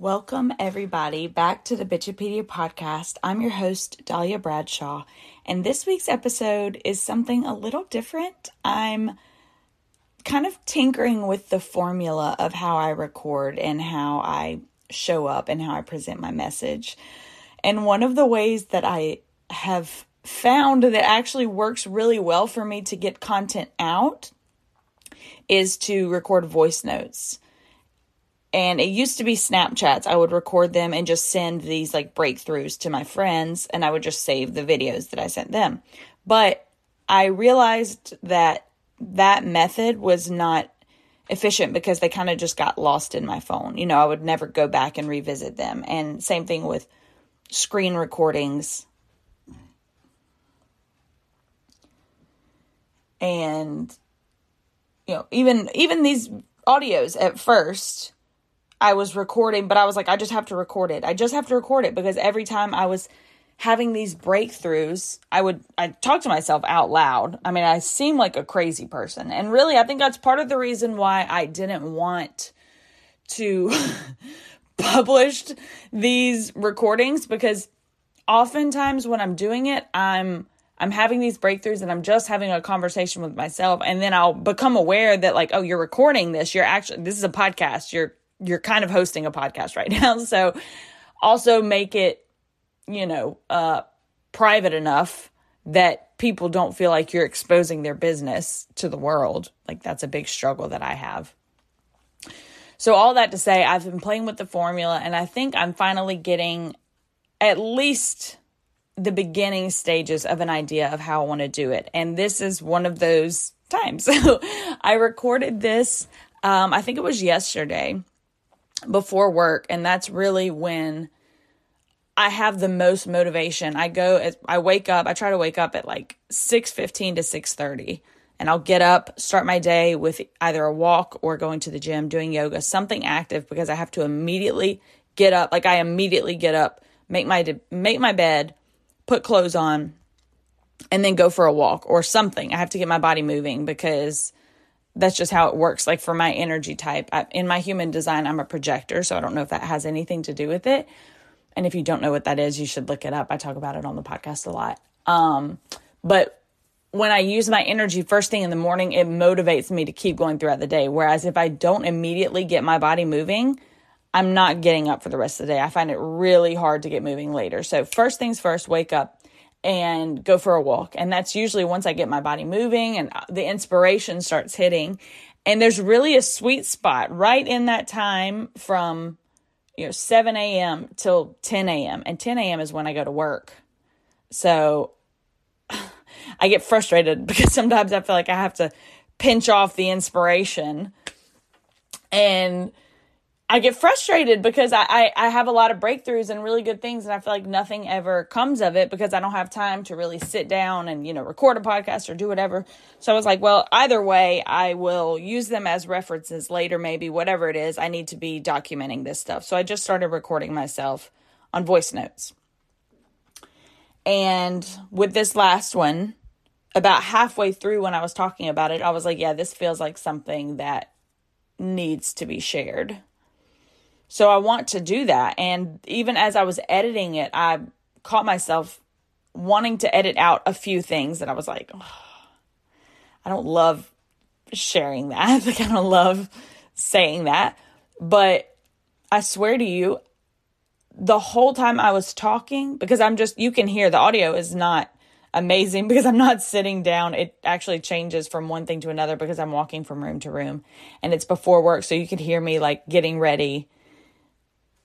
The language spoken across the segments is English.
Welcome, everybody, back to the Bitchipedia podcast. I'm your host, Dahlia Bradshaw, and this week's episode is something a little different. I'm kind of tinkering with the formula of how I record and how I show up and how I present my message. And one of the ways that I have found that actually works really well for me to get content out is to record voice notes and it used to be Snapchats. I would record them and just send these like breakthroughs to my friends, and I would just save the videos that I sent them. But I realized that that method was not efficient because they kind of just got lost in my phone. You know, I would never go back and revisit them. And same thing with screen recordings. And you know, even even these audios at first I was recording, but I was like, I just have to record it. I just have to record it because every time I was having these breakthroughs, I would I talk to myself out loud. I mean, I seem like a crazy person. And really, I think that's part of the reason why I didn't want to publish these recordings because oftentimes when I'm doing it, I'm I'm having these breakthroughs and I'm just having a conversation with myself and then I'll become aware that like oh you're recording this you're actually this is a podcast you're you're kind of hosting a podcast right now. So also make it, you know, uh, private enough that people don't feel like you're exposing their business to the world. Like that's a big struggle that I have. So all that to say, I've been playing with the formula and I think I'm finally getting at least the beginning stages of an idea of how I want to do it. And this is one of those times. So I recorded this, um, I think it was yesterday before work and that's really when I have the most motivation. I go I wake up, I try to wake up at like 6:15 to 6:30 and I'll get up, start my day with either a walk or going to the gym, doing yoga, something active because I have to immediately get up. Like I immediately get up, make my make my bed, put clothes on, and then go for a walk or something. I have to get my body moving because that's just how it works. Like for my energy type, I, in my human design, I'm a projector. So I don't know if that has anything to do with it. And if you don't know what that is, you should look it up. I talk about it on the podcast a lot. Um, but when I use my energy first thing in the morning, it motivates me to keep going throughout the day. Whereas if I don't immediately get my body moving, I'm not getting up for the rest of the day. I find it really hard to get moving later. So, first things first, wake up, and go for a walk. And that's usually once I get my body moving and uh, the inspiration starts hitting. And there's really a sweet spot right in that time from, you know, 7 a.m. till 10 a.m. And 10 a.m. is when I go to work. So I get frustrated because sometimes I feel like I have to pinch off the inspiration. And I get frustrated because I, I, I, have a lot of breakthroughs and really good things, and I feel like nothing ever comes of it because I don't have time to really sit down and, you know, record a podcast or do whatever. So I was like, well, either way, I will use them as references later, maybe, whatever it is. I need to be documenting this stuff. So I just started recording myself on voice notes. And with this last one, about halfway through when I was talking about it, I was like, yeah, this feels like something that needs to be shared so I want to do that. And even as I was editing it, I caught myself wanting to edit out a few things that I was like, oh, I don't love sharing that. Like, I don't love saying that. But I swear to you, the whole time I was talking, because I'm just, you can hear the audio is not amazing because I'm not sitting down. It actually changes from one thing to another because I'm walking from room to room and it's before work. So you can hear me like getting ready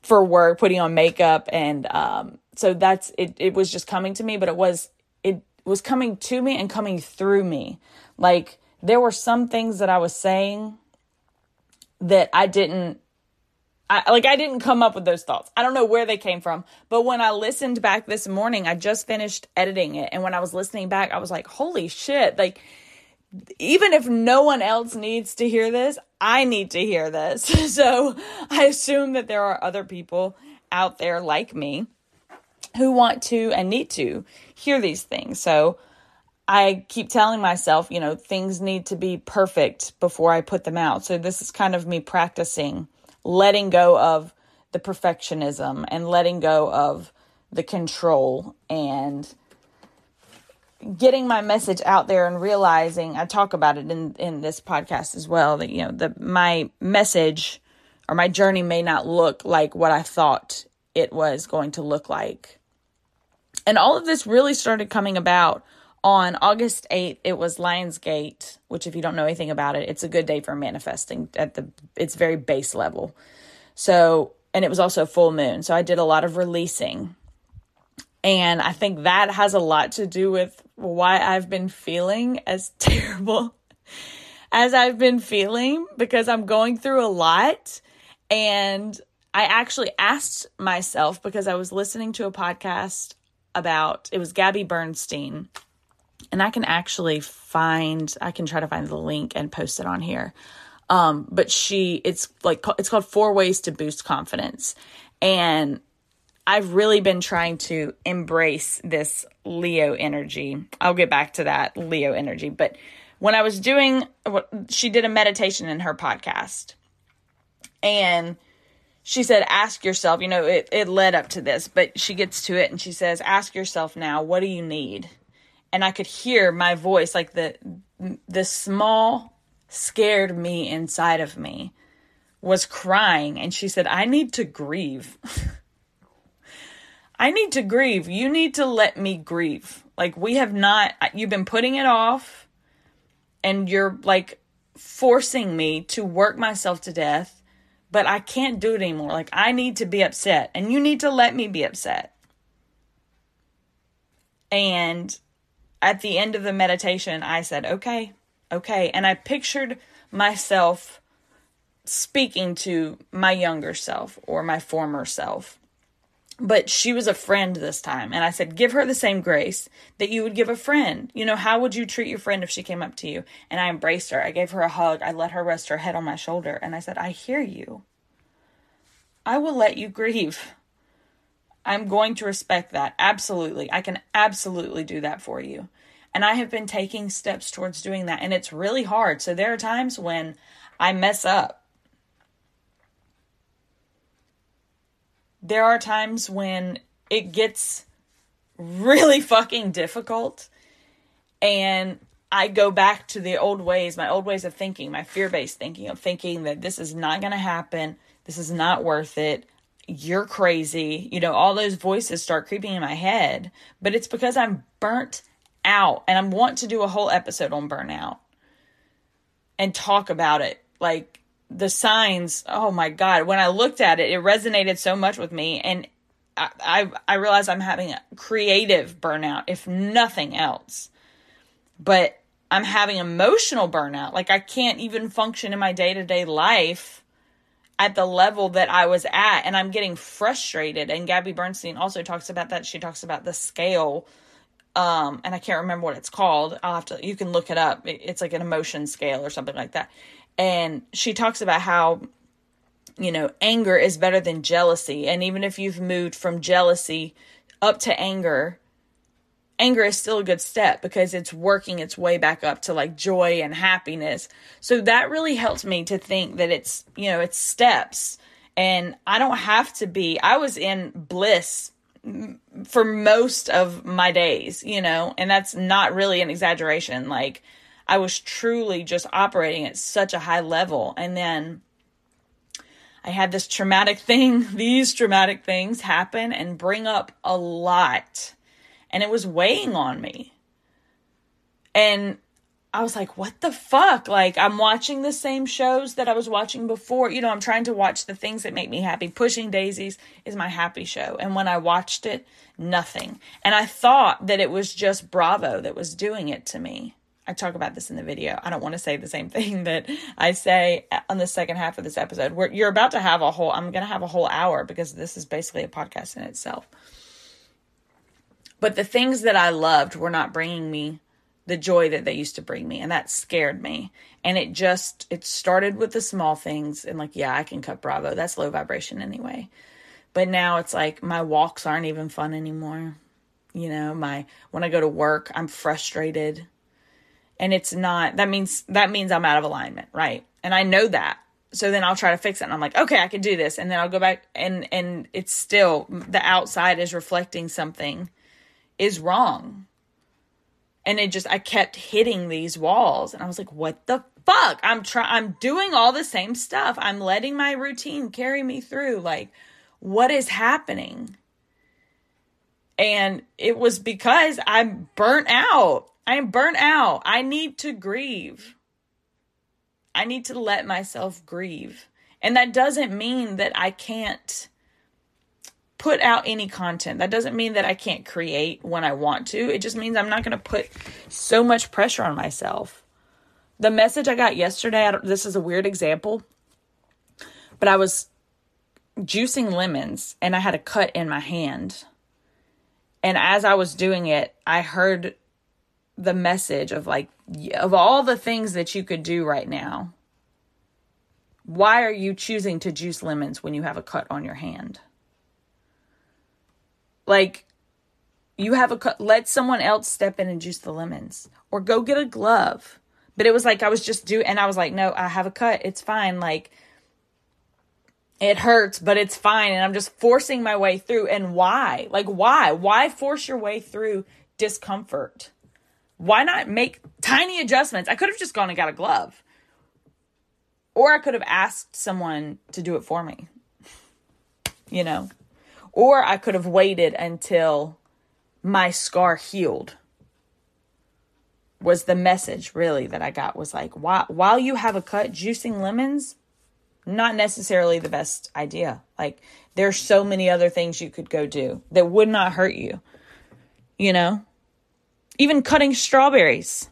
for work, putting on makeup, and um, so that's it. It was just coming to me, but it was it was coming to me and coming through me. Like there were some things that I was saying that I didn't I, like I didn't come up with those thoughts. I don't know where they came from, but when I listened back this morning, I just finished editing it and when I was listening back, I was like, "Holy shit." Like even if no one else needs to hear this, I need to hear this. so I assume that there are other people out there like me who want to and need to hear these things. So I keep telling myself, you know, things need to be perfect before I put them out. So this is kind of me practicing letting go of the perfectionism and letting go of the control and getting my message out there and realizing I talk about it in in this podcast as well that you know the my message or my journey may not look like what I thought it was going to look like. And all of this really started coming about on August 8th. It was Lionsgate, which if you don't know anything about it, it's a good day for manifesting at the it's very base level. So, and it was also full moon. So I did a lot of releasing and I think that has a lot to do with why I've been feeling as terrible as I've been feeling because I'm going through a lot. And I actually asked myself because I was listening to a podcast about it was Gabby Bernstein. And I can actually find, I can try to find the link and post it on here. Um, but she, it's like, it's called Four Ways to Boost Confidence. And I've really been trying to embrace this Leo energy. I'll get back to that Leo energy. But when I was doing she did a meditation in her podcast, and she said, Ask yourself, you know, it, it led up to this, but she gets to it and she says, Ask yourself now, what do you need? And I could hear my voice, like the the small, scared me inside of me was crying. And she said, I need to grieve. I need to grieve. You need to let me grieve. Like, we have not, you've been putting it off, and you're like forcing me to work myself to death, but I can't do it anymore. Like, I need to be upset, and you need to let me be upset. And at the end of the meditation, I said, okay, okay. And I pictured myself speaking to my younger self or my former self but she was a friend this time. And i said give her the same grace that you would give a friend. You know how would you treat your friend if she came up to you? And i embraced her. I gave her a hug. I let her rest her head on my shoulder. And i said i hear you. I will let you grieve. I'm going to respect that. Absolutely. I can absolutely do that for you. And i have been taking steps towards doing that. And it's really hard. So there are times when i mess up there are times when it gets really fucking difficult and I go back to the old ways, my old ways of thinking, my fear based thinking of thinking that this is not going to happen. This is not worth it. You're crazy. You know, all those voices start creeping in my head, but it's because I'm burnt out and I want to do a whole episode on burnout and talk about it. Like, the signs, oh my God, when I looked at it, it resonated so much with me. And I, I, I realized I'm having a creative burnout, if nothing else. But I'm having emotional burnout. Like I can't even function in my day to day life at the level that I was at. And I'm getting frustrated. And Gabby Bernstein also talks about that. She talks about the scale. Um, and I can't remember what it's called. I'll have to, you can look it up. It's like an emotion scale or something like that and she talks about how you know anger is better than jealousy. And even if you've moved from jealousy up to anger anger is still a good step because it's working its way back up to like joy and happiness. So that really helps me to think that it's you know it's steps. And i don't have to be i was in bliss for most of my days you know and that's not really an exaggeration. Like I was truly just operating at such a high level. And then I had this traumatic thing, these traumatic things happen and bring up a lot. And it was weighing on me. And I was like, what the fuck? Like, I'm watching the same shows that I was watching before. You know, I'm trying to watch the things that make me happy. Pushing Daisies is my happy show. And when I watched it, nothing. And I thought that it was just Bravo that was doing it to me. I talk about this in the video. I don't want to say the same thing that I say on the second half of this episode. Where you're about to have a whole, I'm going to have a whole hour because this is basically a podcast in itself. But the things that I loved were not bringing me the joy that they used to bring me, and that scared me. And it just, it started with the small things, and like, yeah, I can cut Bravo. That's low vibration anyway. But now it's like my walks aren't even fun anymore. You know, my when I go to work, I'm frustrated and it's not that means that means I'm out of alignment, right? And I know that. so then I'll try to fix it and I'm like, okay, I can do this. And then I'll go back and and it's still the outside is reflecting something is wrong. And it just I kept hitting these walls and I was like, what the fuck? I'm trying I'm doing all the same stuff. I'm letting my routine carry me through. Like, what is happening? And it was because I'm burnt out. I am burnt out. I need to grieve. I need to let myself grieve. And that doesn't mean that I can't put out any content. That doesn't mean that I can't create when I want to. It just means I'm not going to put so much pressure on myself. The message I got yesterday, I this is a weird example, but I was juicing lemons and I had a cut in my hand. And as I was doing it, I heard the message of like of all the things that you could do right now, why are you choosing to juice lemons when you have a cut on your hand? Like, you have a cut, let someone else step in and juice the lemons or go get a glove. But it was like I was just doing, and I was like, no, I have a cut. It's fine. Like, it hurts, but it's fine. And I'm just forcing my way through. And why? Like, why? Why force your way through discomfort? Why not make tiny adjustments? I could have just gone and got a glove. Or I could have asked someone to do it for me. You know? Or I could have waited until my scar healed. Was the message really that I got was like, while, while you have a cut, juicing lemons, not necessarily the best idea. Like, there's so many other things you could go do that would not hurt you. You know? Even cutting strawberries.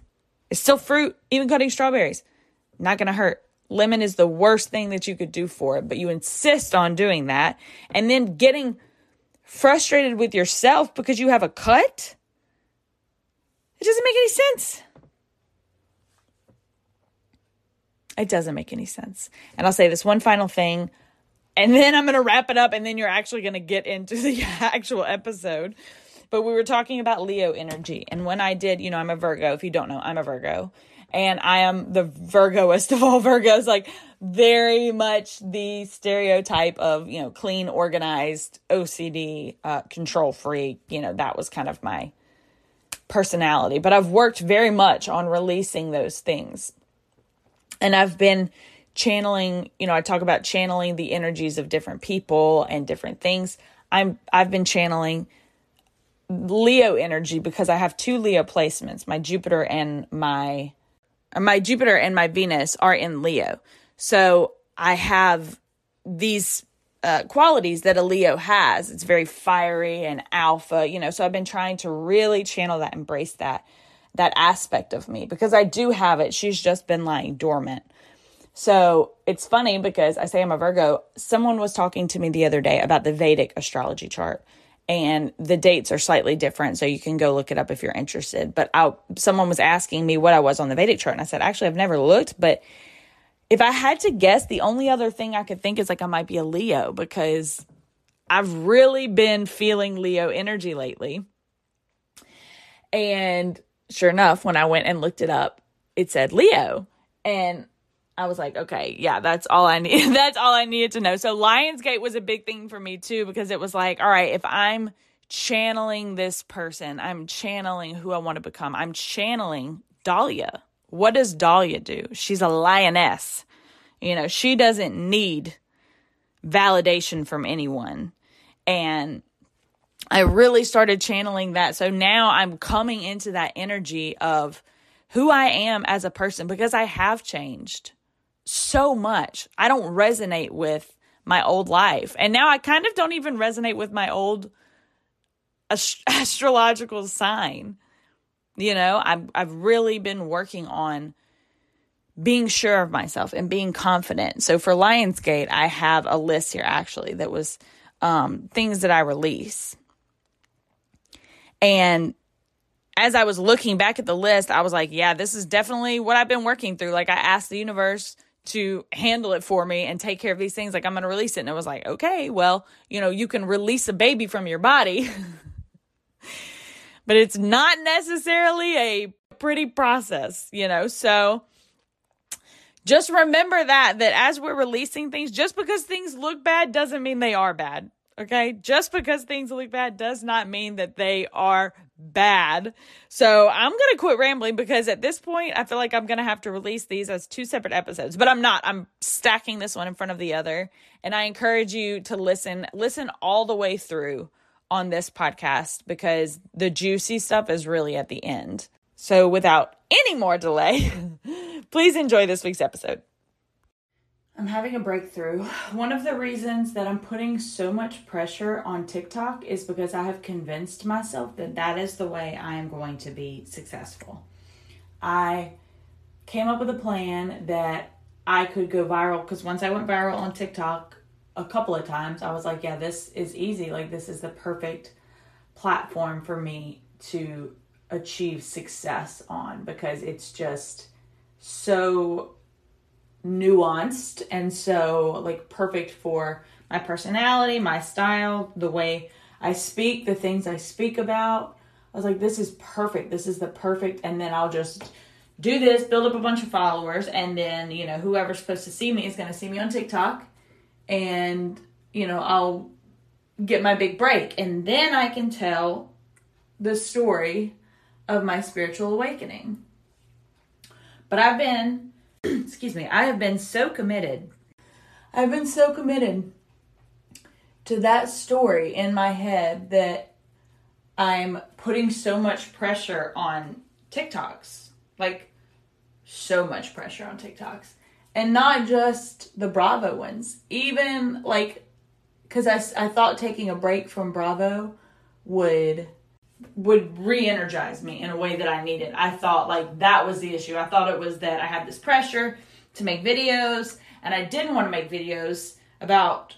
It's still fruit, even cutting strawberries. Not going to hurt. Lemon is the worst thing that you could do for it, but you insist on doing that and then getting frustrated with yourself because you have a cut. It doesn't make any sense. It doesn't make any sense. And I'll say this one final thing, and then I'm going to wrap it up, and then you're actually going to get into the actual episode but we were talking about Leo energy. And when I did, you know, I'm a Virgo. If you don't know, I'm a Virgo. And I am the Virgoest of all Virgos, like very much the stereotype of, you know, clean, organized, OCD, uh, control freak. You know, that was kind of my personality. But I've worked very much on releasing those things. And I've been channeling, you know, I talk about channeling the energies of different people and different things. I'm I've been channeling Leo energy because I have two Leo placements. My Jupiter and my my Jupiter and my Venus are in Leo. So I have these uh, qualities that a Leo has. It's very fiery and alpha, you know. So I've been trying to really channel that, embrace that that aspect of me because I do have it. She's just been lying dormant. So it's funny because I say I'm a Virgo. Someone was talking to me the other day about the Vedic astrology chart and the dates are slightly different so you can go look it up if you're interested. But I, someone was asking me what i was on the vedic chart and i said actually i've never looked but if i had to guess the only other thing i could think is like i might be a leo because i've really been feeling leo energy lately. And sure enough when i went and looked it up it said leo. And I was like, okay, yeah, that's all I need. that's all I needed to know. So Lionsgate was a big thing for me too because it was like, all right, if I'm channeling this person, I'm channeling who I want to become. I'm channeling Dahlia. What does Dahlia do? She's a lioness. You know, she doesn't need validation from anyone. And I really started channeling that. So now I'm coming into that energy of who I am as a person because I have changed so much. I don't resonate with my old life. And now I kind of don't even resonate with my old ast- astrological sign. You know, I've, I've really been working on being sure of myself and being confident. So for Lionsgate, I have a list here actually that was um, things that I release. And as I was looking back at the list, I was like, yeah, this is definitely what I've been working through. Like I asked the universe to handle it for me and take care of these things. Like, I'm going to release it. And it was like, okay, well, you know, you can release a baby from your body, but it's not necessarily a pretty process, you know? So, just remember that that as we're releasing things, just because things look bad doesn't mean they are bad. Okay? Just because things look bad does not mean that they are bad. So I'm going to quit rambling because at this point, I feel like I'm going to have to release these as two separate episodes, but I'm not. I'm stacking this one in front of the other. And I encourage you to listen, listen all the way through on this podcast because the juicy stuff is really at the end. So without any more delay, please enjoy this week's episode. I'm having a breakthrough. One of the reasons that I'm putting so much pressure on TikTok is because I have convinced myself that that is the way I am going to be successful. I came up with a plan that I could go viral because once I went viral on TikTok a couple of times, I was like, yeah, this is easy. Like, this is the perfect platform for me to achieve success on because it's just so nuanced and so like perfect for my personality, my style, the way I speak, the things I speak about. I was like, this is perfect. This is the perfect. And then I'll just do this, build up a bunch of followers, and then, you know, whoever's supposed to see me is going to see me on TikTok. And, you know, I'll get my big break. And then I can tell the story of my spiritual awakening. But I've been excuse me, I have been so committed. I've been so committed to that story in my head that I'm putting so much pressure on TikToks. Like, so much pressure on TikToks. And not just the Bravo ones. Even, like, because I, I thought taking a break from Bravo would would re-energize me in a way that I needed. I thought like that was the issue. I thought it was that I had this pressure to make videos and I didn't want to make videos about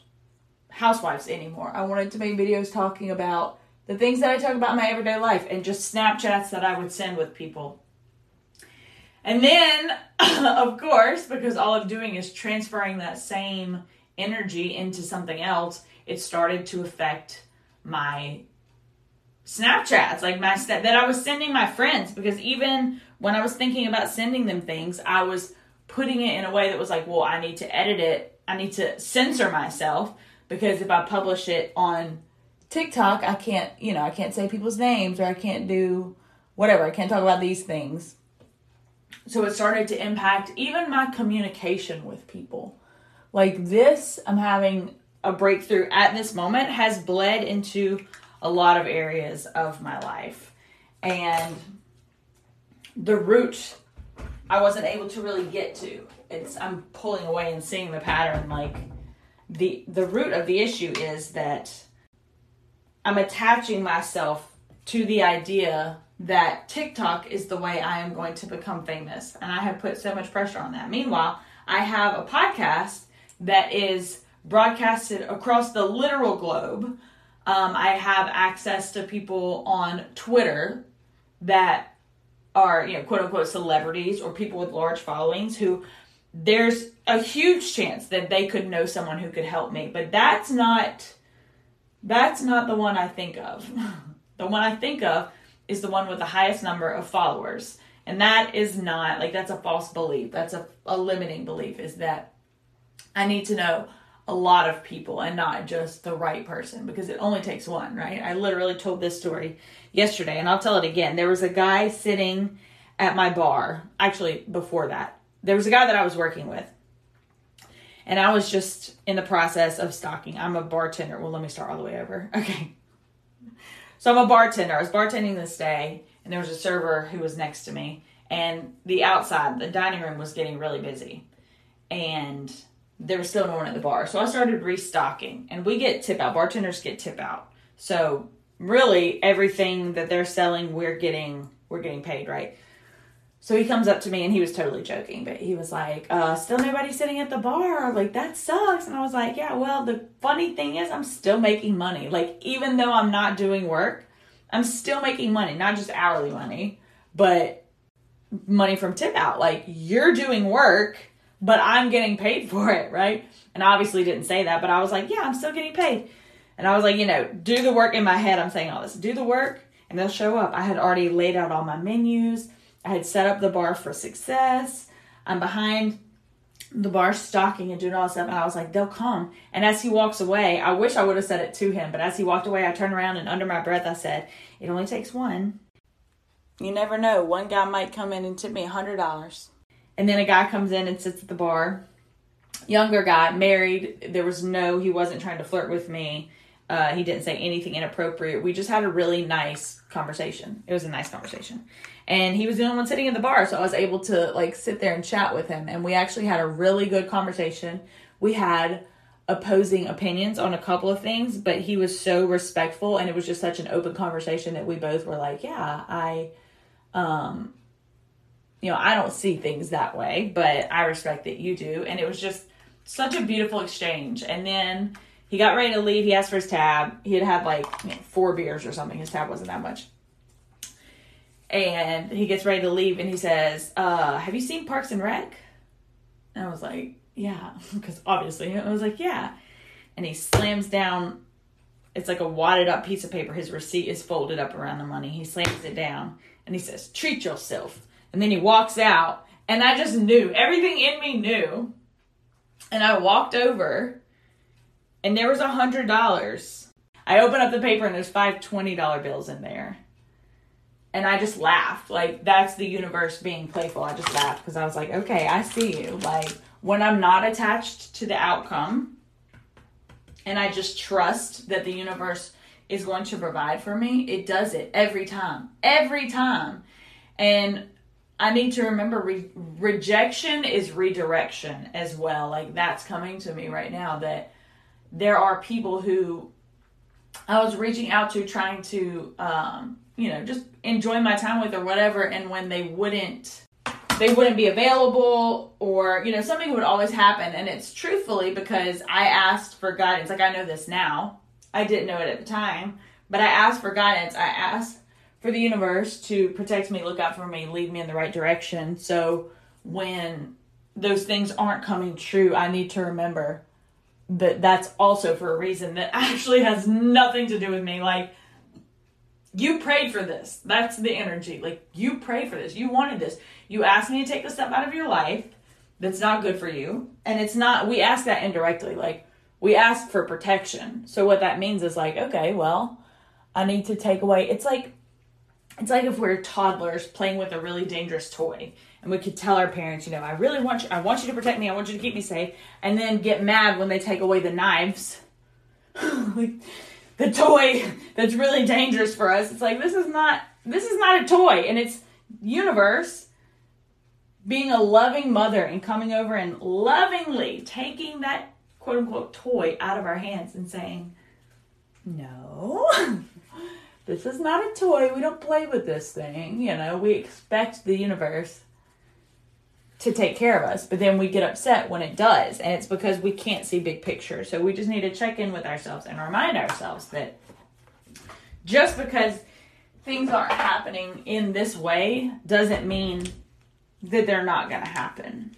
housewives anymore. I wanted to make videos talking about the things that I talk about in my everyday life and just Snapchats that I would send with people. And then, of course, because all I'm doing is transferring that same energy into something else, it started to affect my Snapchats, like my that I was sending my friends because even when I was thinking about sending them things, I was putting it in a way that was like, well, I need to edit it. I need to censor myself because if I publish it on TikTok, I can't, you know, I can't say people's names or I can't do whatever. I can't talk about these things. So it started to impact even my communication with people. Like this, I'm having a breakthrough at this moment has bled into a lot of areas of my life. And the root I wasn't able to really get to. It's I'm pulling away and seeing the pattern like the the root of the issue is that I'm attaching myself to the idea that TikTok is the way I am going to become famous and I have put so much pressure on that. Meanwhile, I have a podcast that is broadcasted across the literal globe um, I have access to people on Twitter that are, you know, quote unquote celebrities or people with large followings who there's a huge chance that they could know someone who could help me. But that's not that's not the one I think of. the one I think of is the one with the highest number of followers. And that is not like that's a false belief. That's a, a limiting belief is that I need to know a lot of people and not just the right person because it only takes one, right? I literally told this story yesterday and I'll tell it again. There was a guy sitting at my bar, actually, before that. There was a guy that I was working with. And I was just in the process of stocking. I'm a bartender. Well, let me start all the way over. Okay. So I'm a bartender. I was bartending this day, and there was a server who was next to me. And the outside, the dining room was getting really busy. And there was still no one at the bar. So I started restocking, and we get tip out. Bartenders get tip out. So really, everything that they're selling, we're getting we're getting paid, right? So he comes up to me and he was totally joking, but he was like, uh, still nobody sitting at the bar. Like, that sucks. And I was like, yeah, well, the funny thing is, I'm still making money. Like, even though I'm not doing work, I'm still making money, not just hourly money, but money from tip out. Like, you're doing work but I'm getting paid for it, right? And I obviously didn't say that, but I was like, yeah, I'm still getting paid. And I was like, you know, do the work in my head. I'm saying all this. Do the work and they'll show up. I had already laid out all my menus. I had set up the bar for success. I'm behind the bar stocking and doing all this stuff. And I was like, they'll come. And as he walks away, I wish I would have said it to him, but as he walked away, I turned around and under my breath, I said, it only takes one. You never know. One guy might come in and tip me a $100. And then a guy comes in and sits at the bar. Younger guy, married. There was no, he wasn't trying to flirt with me. Uh, he didn't say anything inappropriate. We just had a really nice conversation. It was a nice conversation and he was the only one sitting in the bar so i was able to like sit there and chat with him and we actually had a really good conversation we had opposing opinions on a couple of things but he was so respectful and it was just such an open conversation that we both were like yeah i um you know i don't see things that way but i respect that you do and it was just such a beautiful exchange and then he got ready to leave he asked for his tab he had had like you know, four beers or something his tab wasn't that much and he gets ready to leave and he says, uh, Have you seen Parks and Rec? And I was like, Yeah, because obviously I was like, Yeah. And he slams down, it's like a wadded up piece of paper. His receipt is folded up around the money. He slams it down and he says, Treat yourself. And then he walks out, and I just knew, everything in me knew. And I walked over, and there was a hundred dollars. I open up the paper, and there's five $20 bills in there and I just laughed. Like that's the universe being playful. I just laughed because I was like, okay, I see you. Like when I'm not attached to the outcome and I just trust that the universe is going to provide for me, it does it every time. Every time. And I need to remember re- rejection is redirection as well. Like that's coming to me right now that there are people who I was reaching out to trying to um, you know, just enjoy my time with or whatever. And when they wouldn't, they wouldn't be available or, you know, something would always happen. And it's truthfully because I asked for guidance. Like I know this now. I didn't know it at the time, but I asked for guidance. I asked for the universe to protect me, look out for me, lead me in the right direction. So when those things aren't coming true, I need to remember that that's also for a reason that actually has nothing to do with me. Like, you prayed for this. That's the energy. Like, you prayed for this. You wanted this. You asked me to take the step out of your life that's not good for you. And it's not, we ask that indirectly. Like, we ask for protection. So, what that means is, like, okay, well, I need to take away. It's like, it's like if we're toddlers playing with a really dangerous toy and we could tell our parents, you know, I really want you, I want you to protect me, I want you to keep me safe, and then get mad when they take away the knives. the toy that's really dangerous for us. It's like this is not this is not a toy and it's universe being a loving mother and coming over and lovingly taking that quote unquote toy out of our hands and saying, "No. this is not a toy. We don't play with this thing." You know, we expect the universe to take care of us, but then we get upset when it does, and it's because we can't see big picture. So we just need to check in with ourselves and remind ourselves that just because things aren't happening in this way doesn't mean that they're not going to happen.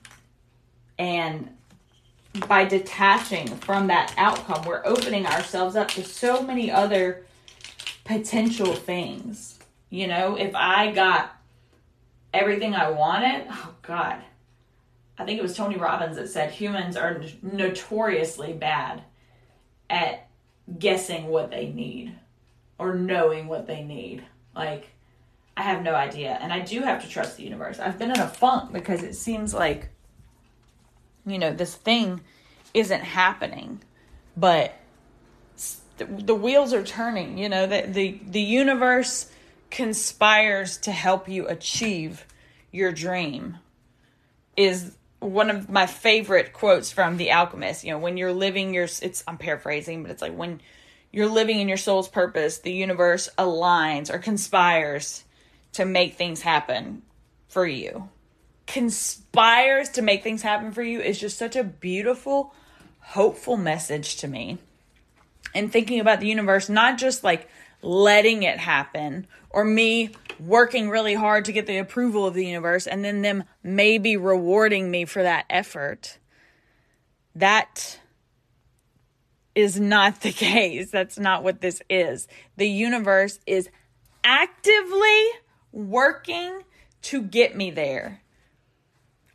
And by detaching from that outcome, we're opening ourselves up to so many other potential things. You know, if I got everything I wanted, oh God, I think it was Tony Robbins that said humans are notoriously bad at guessing what they need or knowing what they need. Like, I have no idea. And I do have to trust the universe. I've been in a funk because it seems like, you know, this thing isn't happening, but the wheels are turning. You know, the, the, the universe conspires to help you achieve your dream is one of my favorite quotes from The Alchemist. You know, when you're living your, it's I'm paraphrasing, but it's like when you're living in your soul's purpose, the universe aligns or conspires to make things happen for you. Conspires to make things happen for you is just such a beautiful, hopeful message to me. And thinking about the universe, not just like letting it happen or me working really hard to get the approval of the universe and then them maybe rewarding me for that effort. That is not the case. That's not what this is. The universe is actively working to get me there.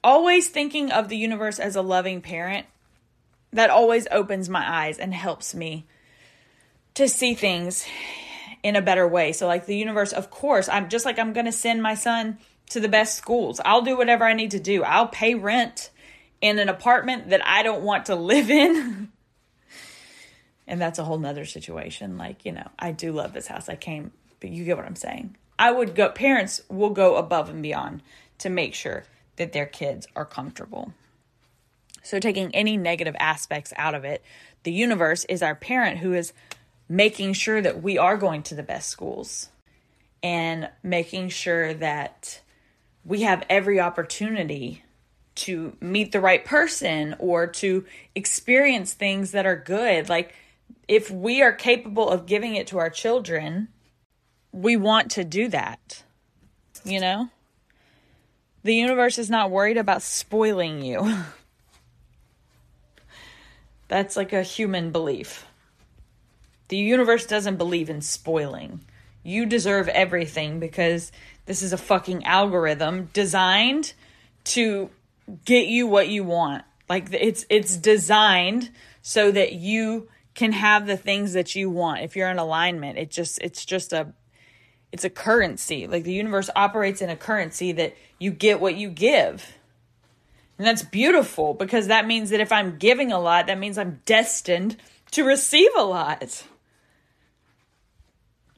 always thinking of the universe as a loving parent, that always opens my eyes and helps me to see things in a better way. So, like the universe, of course, I'm just like I'm going to send my son to the best schools. I'll do whatever I need to do. I'll pay rent in an apartment that I don't want to live in. and that's a whole nother situation. Like, you know, I do love this house. I came, but you get what I'm saying. I would go, parents will go above and beyond to make sure that their kids are comfortable. So, taking any negative aspects out of it, the universe is our parent who is making sure that we are going to the best schools and making sure that we have every opportunity to meet the right person or to experience things that are good. Like, if we are capable of giving it to our children, we want to do that. You know? The universe is not worried about spoiling you. That's like a human belief. The universe doesn't believe in spoiling. You deserve everything because this is a fucking algorithm designed to get you what you want. Like it's it's designed so that you can have the things that you want. If you're in alignment, it just it's just a it's a currency. Like the universe operates in a currency that you get what you give. And that's beautiful because that means that if I'm giving a lot, that means I'm destined to receive a lot.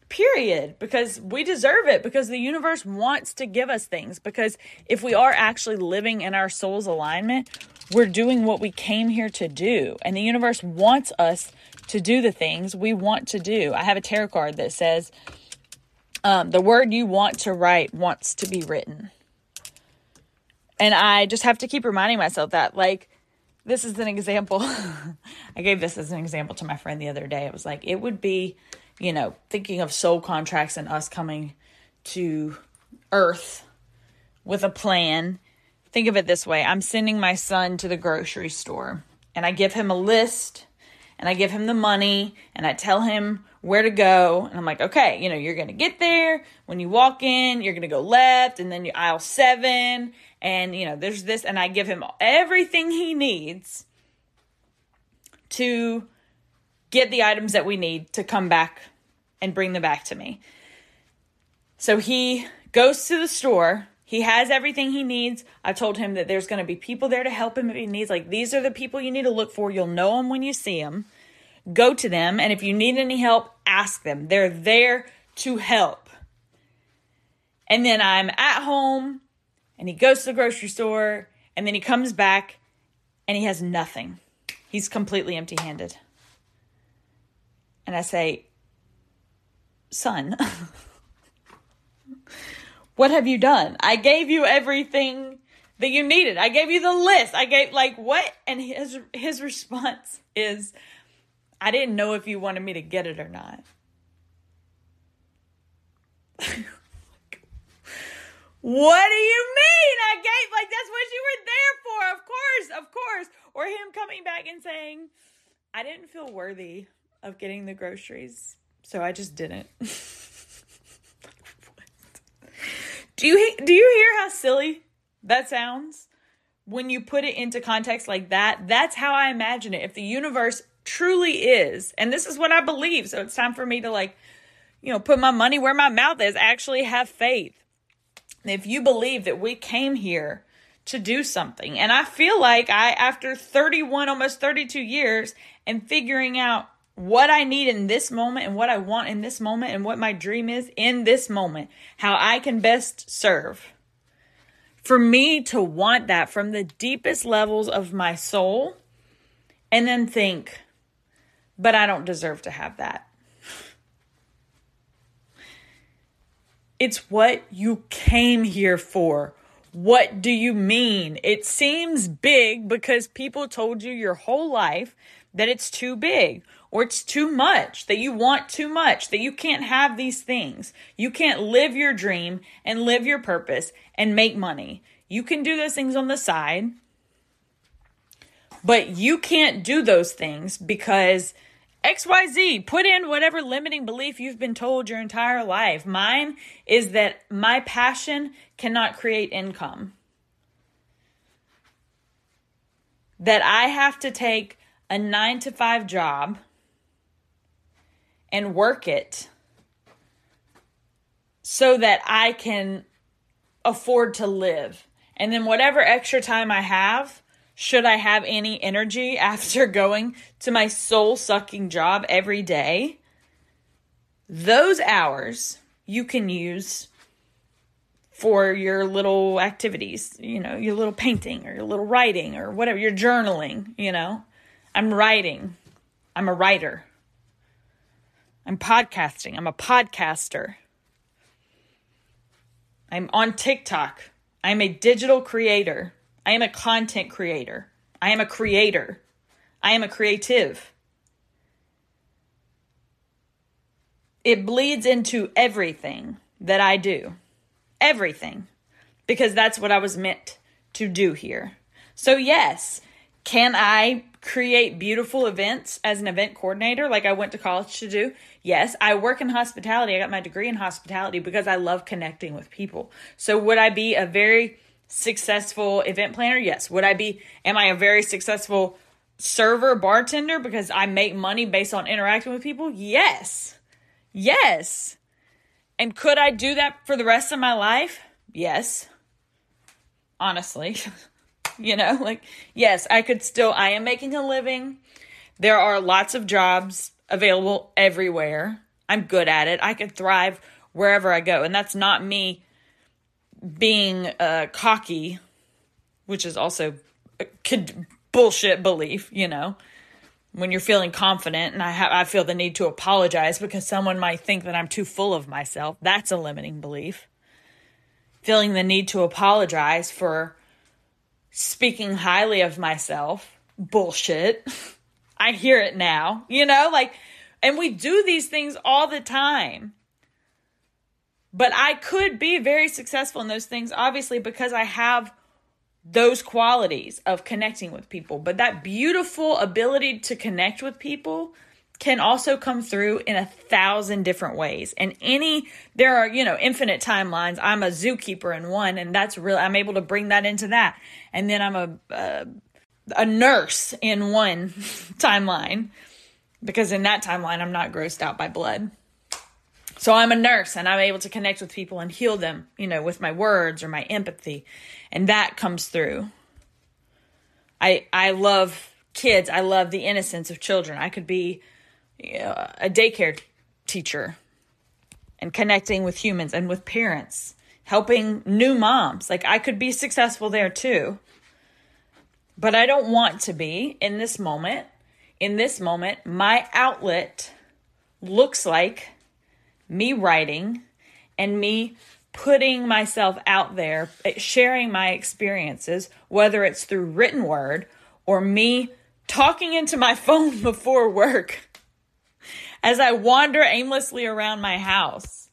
Period. Because we deserve it, because the universe wants to give us things. Because if we are actually living in our soul's alignment, we're doing what we came here to do. And the universe wants us to do the things we want to do. I have a tarot card that says, um, the word you want to write wants to be written. And I just have to keep reminding myself that, like, this is an example. I gave this as an example to my friend the other day. It was like, it would be, you know, thinking of soul contracts and us coming to Earth with a plan. Think of it this way I'm sending my son to the grocery store, and I give him a list, and I give him the money, and I tell him where to go. And I'm like, okay, you know, you're going to get there. When you walk in, you're going to go left, and then you aisle seven, and you know there's this and i give him everything he needs to get the items that we need to come back and bring them back to me. So he goes to the store. He has everything he needs. I told him that there's going to be people there to help him if he needs like these are the people you need to look for. You'll know them when you see them go to them and if you need any help ask them. They're there to help. And then i'm at home and he goes to the grocery store and then he comes back and he has nothing. He's completely empty handed. And I say, Son, what have you done? I gave you everything that you needed. I gave you the list. I gave like what? And his his response is, I didn't know if you wanted me to get it or not. What do you mean? I gave like that's what you were there for. Of course, of course. Or him coming back and saying, "I didn't feel worthy of getting the groceries, so I just didn't." do you do you hear how silly that sounds? When you put it into context like that, that's how I imagine it. If the universe truly is, and this is what I believe, so it's time for me to like, you know, put my money where my mouth is, actually have faith if you believe that we came here to do something, and I feel like I, after 31, almost 32 years, and figuring out what I need in this moment and what I want in this moment and what my dream is in this moment, how I can best serve. For me to want that from the deepest levels of my soul and then think, but I don't deserve to have that. It's what you came here for. What do you mean? It seems big because people told you your whole life that it's too big or it's too much, that you want too much, that you can't have these things. You can't live your dream and live your purpose and make money. You can do those things on the side, but you can't do those things because XYZ, put in whatever limiting belief you've been told your entire life. Mine is that my passion cannot create income. that I have to take a nine to five job and work it so that I can afford to live. And then whatever extra time I have, should I have any energy after going to my soul sucking job every day, those hours you can use for your little activities, you know, your little painting or your little writing or whatever, your journaling, you know. I'm writing. I'm a writer. I'm podcasting. I'm a podcaster. I'm on TikTok. I'm a digital creator. I am a content creator. I am a creator. I am a creative. It bleeds into everything that I do everything because that's what I was meant to do here. So, yes, can I create beautiful events as an event coordinator like I went to college to do? Yes, I work in hospitality. I got my degree in hospitality because I love connecting with people. So, would I be a very successful event planner? Yes. Would I be, am I a very successful server, bartender because I make money based on interacting with people? Yes. Yes. And could I do that for the rest of my life? Yes. Honestly. you know, like, yes, I could still, I am making a living. There are lots of jobs available everywhere. I'm good at it. I could thrive wherever I go. And that's not me being uh, cocky, which is also a bullshit belief, you know when you're feeling confident and I have I feel the need to apologize because someone might think that I'm too full of myself. That's a limiting belief. Feeling the need to apologize for speaking highly of myself. Bullshit. I hear it now. You know, like and we do these things all the time. But I could be very successful in those things obviously because I have those qualities of connecting with people. But that beautiful ability to connect with people can also come through in a thousand different ways. And any, there are, you know, infinite timelines. I'm a zookeeper in one, and that's really, I'm able to bring that into that. And then I'm a, a, a nurse in one timeline because in that timeline, I'm not grossed out by blood. So I'm a nurse and I'm able to connect with people and heal them, you know, with my words or my empathy. And that comes through. I I love kids. I love the innocence of children. I could be a daycare teacher and connecting with humans and with parents, helping new moms. Like I could be successful there too. But I don't want to be in this moment. In this moment, my outlet looks like me writing and me putting myself out there, sharing my experiences, whether it's through written word or me talking into my phone before work as I wander aimlessly around my house.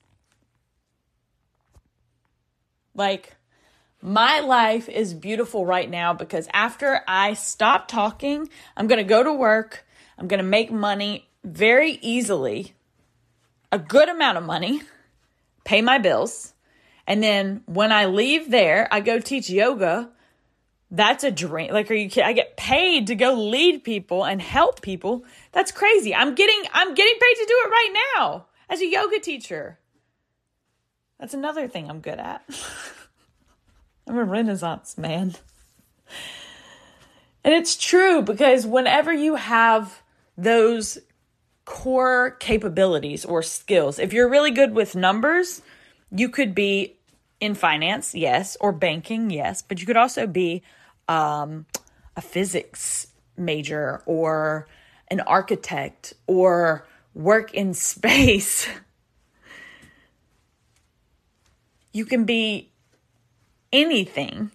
Like, my life is beautiful right now because after I stop talking, I'm going to go to work. I'm going to make money very easily a good amount of money, pay my bills, and then when I leave there, I go teach yoga. That's a dream. Like, are you kidding? I get paid to go lead people and help people. That's crazy. I'm getting I'm getting paid to do it right now as a yoga teacher. That's another thing I'm good at. I'm a renaissance man. And it's true because whenever you have those core capabilities or skills. If you're really good with numbers, you could be in finance, yes, or banking, yes, but you could also be um, a physics major or an architect or work in space. you can be anything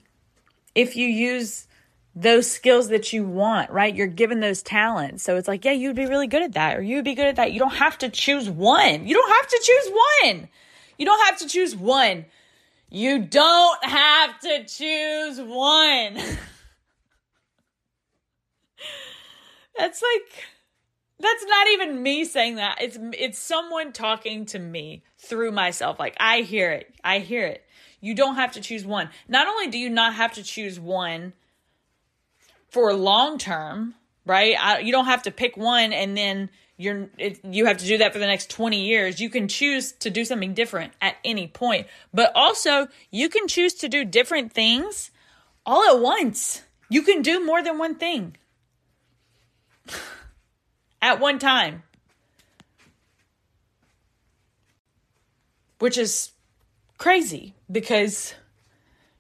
if you use those skills that you want, right? You're given those talents. So it's like, yeah, you'd be really good at that or you'd be good at that. You don't have to choose one. You don't have to choose one. You don't have to choose one. You don't have to choose one. that's like that's not even me saying that. It's it's someone talking to me through myself. Like I hear it. I hear it. You don't have to choose one. Not only do you not have to choose one, for long term, right? I, you don't have to pick one and then you're it, you have to do that for the next 20 years. You can choose to do something different at any point. But also, you can choose to do different things all at once. You can do more than one thing at one time. Which is crazy because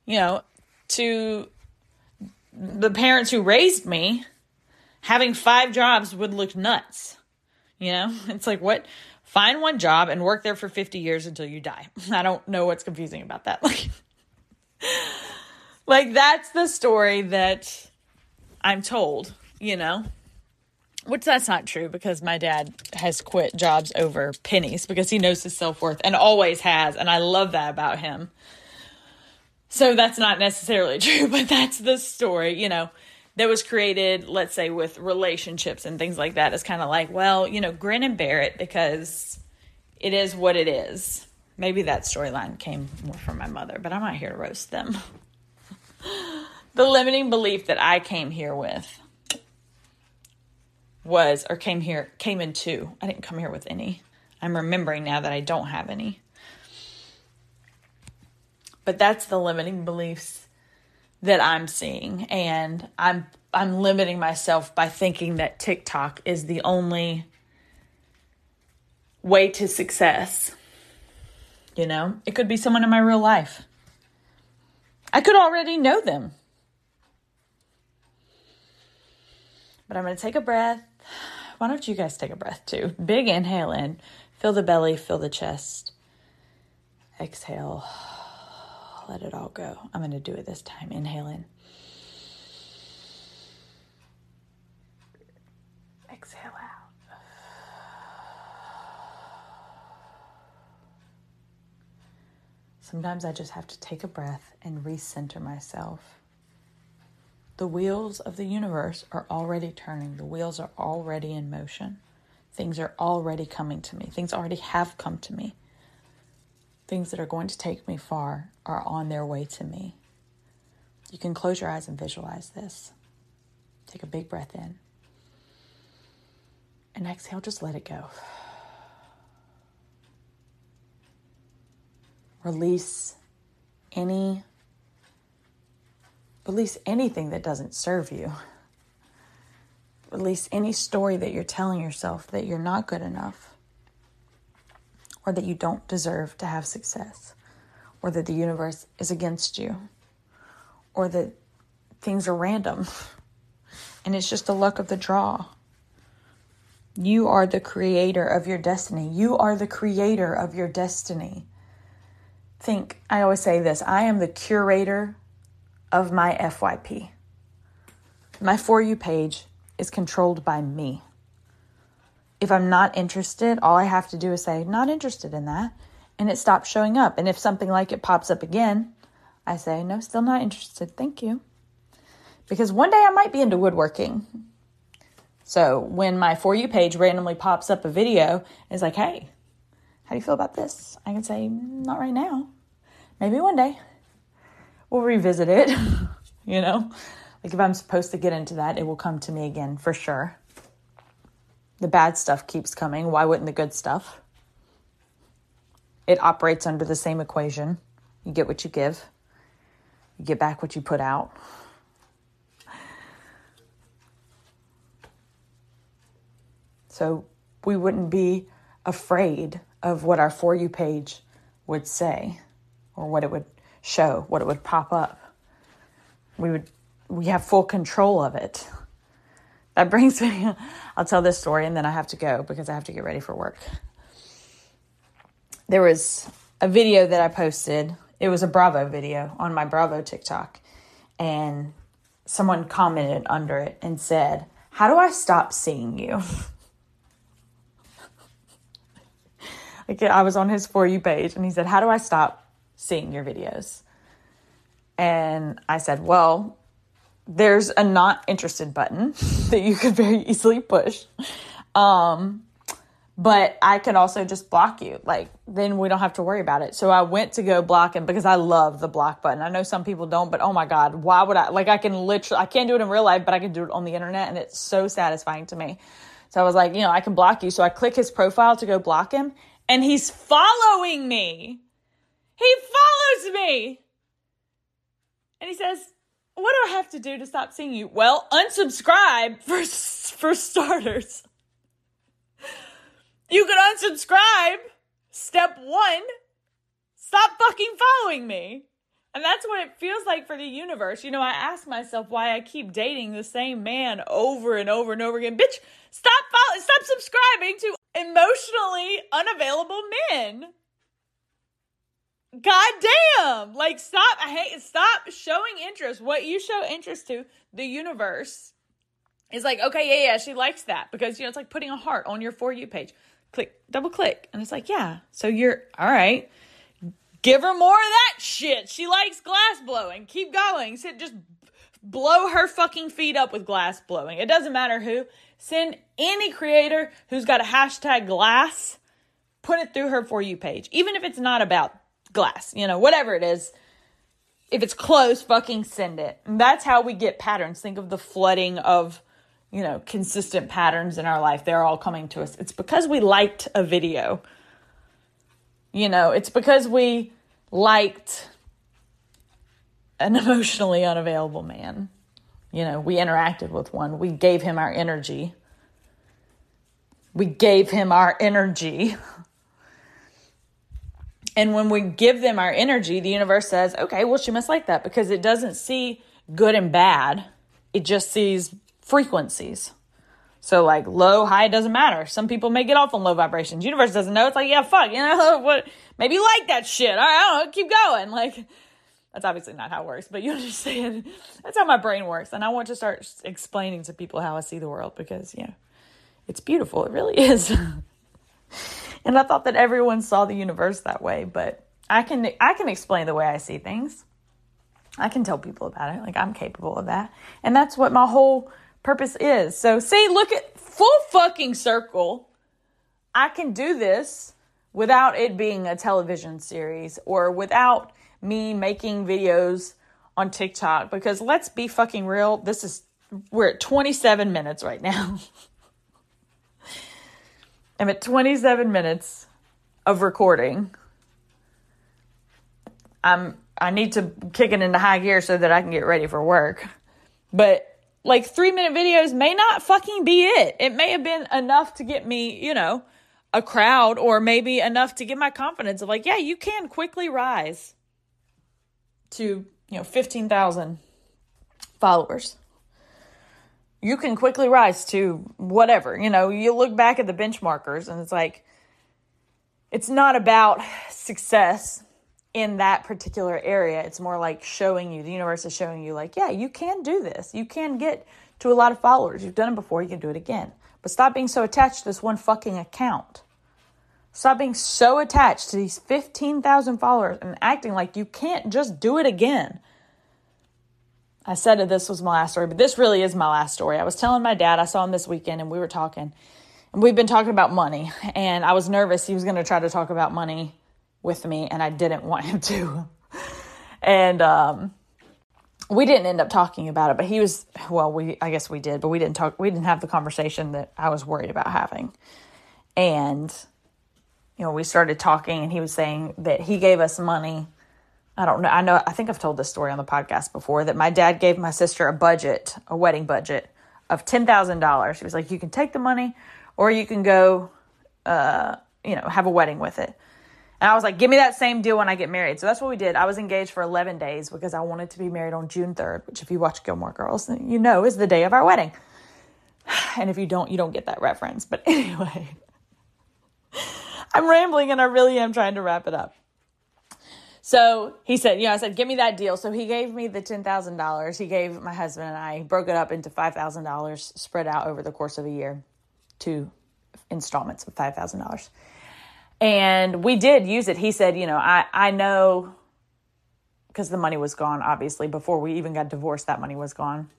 you know, to the parents who raised me, having five jobs would look nuts. You know, it's like what? Find one job and work there for 50 years until you die. I don't know what's confusing about that. Like, like that's the story that I'm told, you know? Which that's not true because my dad has quit jobs over pennies because he knows his self worth and always has. And I love that about him. So that's not necessarily true, but that's the story, you know, that was created, let's say, with relationships and things like that is kind of like, well, you know, grin and bear it because it is what it is. Maybe that storyline came more from my mother, but I'm not here to roast them. the limiting belief that I came here with was, or came here, came in into, I didn't come here with any. I'm remembering now that I don't have any. But that's the limiting beliefs that I'm seeing and I'm I'm limiting myself by thinking that TikTok is the only way to success. You know, it could be someone in my real life. I could already know them. But I'm going to take a breath. Why don't you guys take a breath too? Big inhale in, fill the belly, fill the chest. Exhale let it all go. I'm going to do it this time. Inhale in. Exhale out. Sometimes I just have to take a breath and recenter myself. The wheels of the universe are already turning, the wheels are already in motion. Things are already coming to me, things already have come to me things that are going to take me far are on their way to me. You can close your eyes and visualize this. Take a big breath in. And exhale, just let it go. Release any release anything that doesn't serve you. Release any story that you're telling yourself that you're not good enough or that you don't deserve to have success, or that the universe is against you, or that things are random and it's just the luck of the draw. You are the creator of your destiny. You are the creator of your destiny. Think, I always say this I am the curator of my FYP. My For You page is controlled by me if I'm not interested, all I have to do is say, not interested in that, and it stops showing up. And if something like it pops up again, I say, no, still not interested. Thank you. Because one day I might be into woodworking. So when my For You page randomly pops up a video, it's like, hey, how do you feel about this? I can say, not right now. Maybe one day we'll revisit it. you know, like if I'm supposed to get into that, it will come to me again for sure. The bad stuff keeps coming. Why wouldn't the good stuff? It operates under the same equation. You get what you give, you get back what you put out. So we wouldn't be afraid of what our For You page would say or what it would show, what it would pop up. We would we have full control of it. That brings me, I'll tell this story and then I have to go because I have to get ready for work. There was a video that I posted. It was a Bravo video on my Bravo TikTok. And someone commented under it and said, How do I stop seeing you? like I was on his For You page and he said, How do I stop seeing your videos? And I said, Well, there's a not interested button that you could very easily push. Um, but I can also just block you. Like, then we don't have to worry about it. So I went to go block him because I love the block button. I know some people don't, but oh my God, why would I? Like, I can literally, I can't do it in real life, but I can do it on the internet, and it's so satisfying to me. So I was like, you know, I can block you. So I click his profile to go block him, and he's following me. He follows me. And he says, What do I have to do to stop seeing you? Well, unsubscribe for, for starters. You can unsubscribe. Step one, stop fucking following me. And that's what it feels like for the universe. You know, I ask myself why I keep dating the same man over and over and over again. Bitch, stop follow- stop subscribing to emotionally unavailable men. God damn. Like stop I hate stop showing interest. What you show interest to, the universe is like, okay, yeah, yeah, she likes that. Because you know, it's like putting a heart on your for you page click, double click. And it's like, yeah. So you're all right. Give her more of that shit. She likes glass blowing. Keep going. So just blow her fucking feet up with glass blowing. It doesn't matter who. Send any creator who's got a hashtag glass, put it through her for you page. Even if it's not about glass, you know, whatever it is. If it's close, fucking send it. And that's how we get patterns. Think of the flooding of you know, consistent patterns in our life. They're all coming to us. It's because we liked a video. You know, it's because we liked an emotionally unavailable man. You know, we interacted with one. We gave him our energy. We gave him our energy. And when we give them our energy, the universe says, okay, well, she must like that because it doesn't see good and bad. It just sees frequencies. So like low, high doesn't matter. Some people may get off on low vibrations. Universe doesn't know. It's like, yeah, fuck, you know, what maybe you like that shit. All right, I don't know, keep going. Like that's obviously not how it works, but you understand. That's how my brain works. And I want to start explaining to people how I see the world because, yeah, it's beautiful. It really is. and I thought that everyone saw the universe that way, but I can I can explain the way I see things. I can tell people about it. Like I'm capable of that. And that's what my whole purpose is. So, see, look at full fucking circle. I can do this without it being a television series or without me making videos on TikTok because let's be fucking real. This is, we're at 27 minutes right now. I'm at 27 minutes of recording. I'm I need to kick it into high gear so that I can get ready for work. But like three minute videos may not fucking be it. It may have been enough to get me, you know, a crowd or maybe enough to get my confidence of like, yeah, you can quickly rise to, you know, 15,000 followers. You can quickly rise to whatever, you know, you look back at the benchmarkers and it's like, it's not about success in that particular area. It's more like showing you, the universe is showing you, like, yeah, you can do this. You can get to a lot of followers. You've done it before, you can do it again. But stop being so attached to this one fucking account. Stop being so attached to these 15,000 followers and acting like you can't just do it again. I said that this was my last story, but this really is my last story. I was telling my dad, I saw him this weekend and we were talking. And we've been talking about money. And I was nervous he was going to try to talk about money with me, and I didn't want him to. and um, we didn't end up talking about it, but he was well. We I guess we did, but we didn't talk. We didn't have the conversation that I was worried about having. And you know, we started talking, and he was saying that he gave us money. I don't know. I know. I think I've told this story on the podcast before that my dad gave my sister a budget, a wedding budget of ten thousand dollars. He was like, "You can take the money, or you can go, uh, you know, have a wedding with it." And I was like, give me that same deal when I get married. So that's what we did. I was engaged for 11 days because I wanted to be married on June 3rd, which, if you watch Gilmore Girls, you know is the day of our wedding. And if you don't, you don't get that reference. But anyway, I'm rambling and I really am trying to wrap it up. So he said, you know, I said, give me that deal. So he gave me the $10,000. He gave my husband and I, broke it up into $5,000 spread out over the course of a year, two installments of $5,000 and we did use it. He said, you know, I, I know because the money was gone, obviously, before we even got divorced, that money was gone.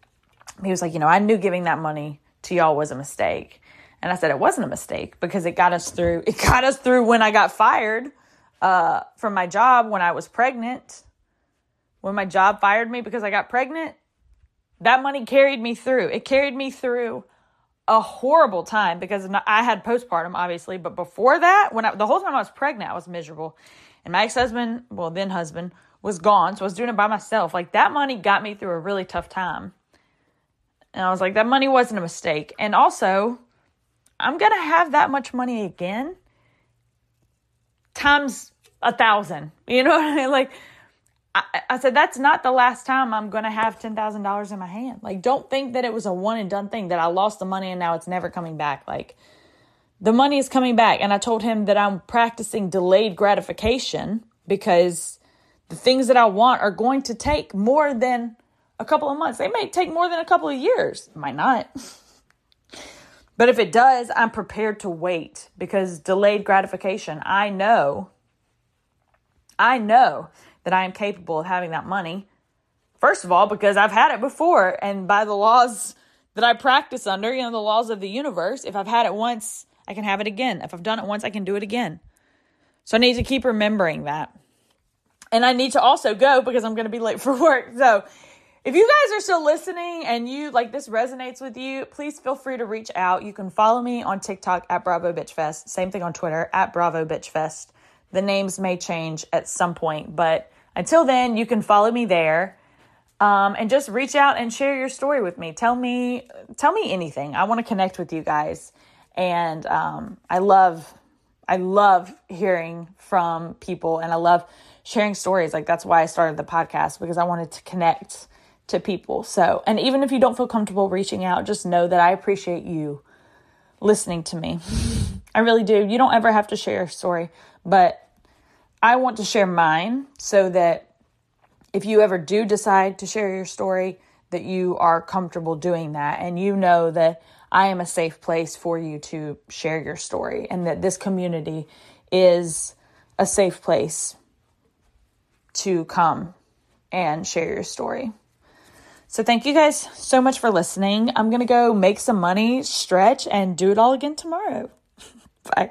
He was like, you know, I knew giving that money to y'all was a mistake. And I said it wasn't a mistake because it got us through. It got us through when I got fired uh, from my job when I was pregnant. When my job fired me because I got pregnant, that money carried me through. It carried me through a horrible time because I had postpartum, obviously. But before that, when I, the whole time I was pregnant, I was miserable. And my ex husband, well, then husband, was gone. So I was doing it by myself. Like that money got me through a really tough time. And I was like, that money wasn't a mistake. And also, I'm going to have that much money again times a thousand. You know what I mean? Like, I, I said, that's not the last time I'm going to have $10,000 in my hand. Like, don't think that it was a one and done thing, that I lost the money and now it's never coming back. Like, the money is coming back. And I told him that I'm practicing delayed gratification because the things that I want are going to take more than a couple of months. They may take more than a couple of years. Might not. but if it does, I'm prepared to wait because delayed gratification, I know, I know that I am capable of having that money. First of all, because I've had it before, and by the laws that I practice under, you know, the laws of the universe, if I've had it once, I can have it again. If I've done it once, I can do it again. So I need to keep remembering that. And I need to also go because I'm going to be late for work. So if you guys are still listening and you like this resonates with you, please feel free to reach out. You can follow me on TikTok at Bravo Bitch Fest. Same thing on Twitter at Bravo Bitch Fest. The names may change at some point, but until then, you can follow me there. Um, and just reach out and share your story with me. Tell me, tell me anything. I want to connect with you guys, and um, I love, I love hearing from people, and I love sharing stories. Like that's why I started the podcast because I wanted to connect to people. So, and even if you don't feel comfortable reaching out, just know that I appreciate you listening to me. I really do. You don't ever have to share a story, but I want to share mine so that if you ever do decide to share your story, that you are comfortable doing that and you know that I am a safe place for you to share your story and that this community is a safe place to come and share your story. So, thank you guys so much for listening. I'm going to go make some money, stretch, and do it all again tomorrow. Bye.